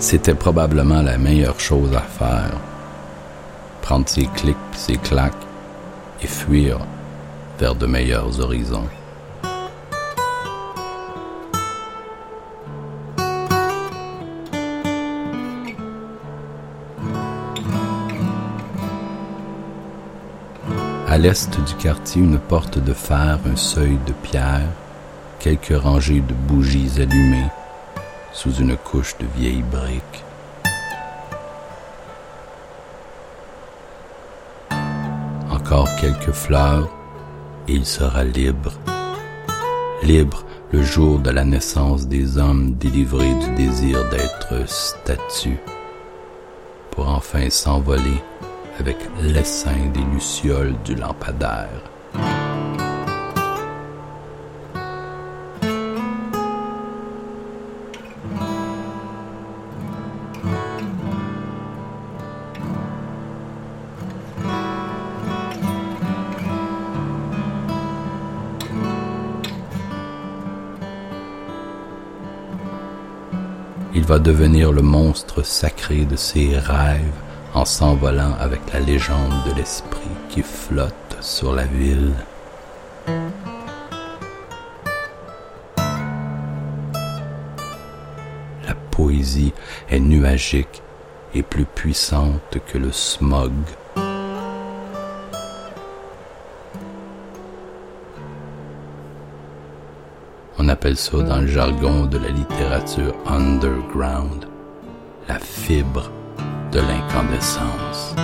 c'était probablement la meilleure chose à faire. Prendre ses clics ses claques et fuir vers de meilleurs horizons. À l'est du quartier, une porte de fer, un seuil de pierre, quelques rangées de bougies allumées sous une couche de vieilles briques. Encore quelques fleurs et il sera libre. Libre le jour de la naissance des hommes délivrés du désir d'être statues pour enfin s'envoler avec l'essaim des lucioles du lampadaire. Il va devenir le monstre sacré de ses rêves en s'envolant avec la légende de l'esprit qui flotte sur la ville. La poésie est nuagique et plus puissante que le smog. On appelle ça dans le jargon de la littérature underground la fibre de l'incandescence.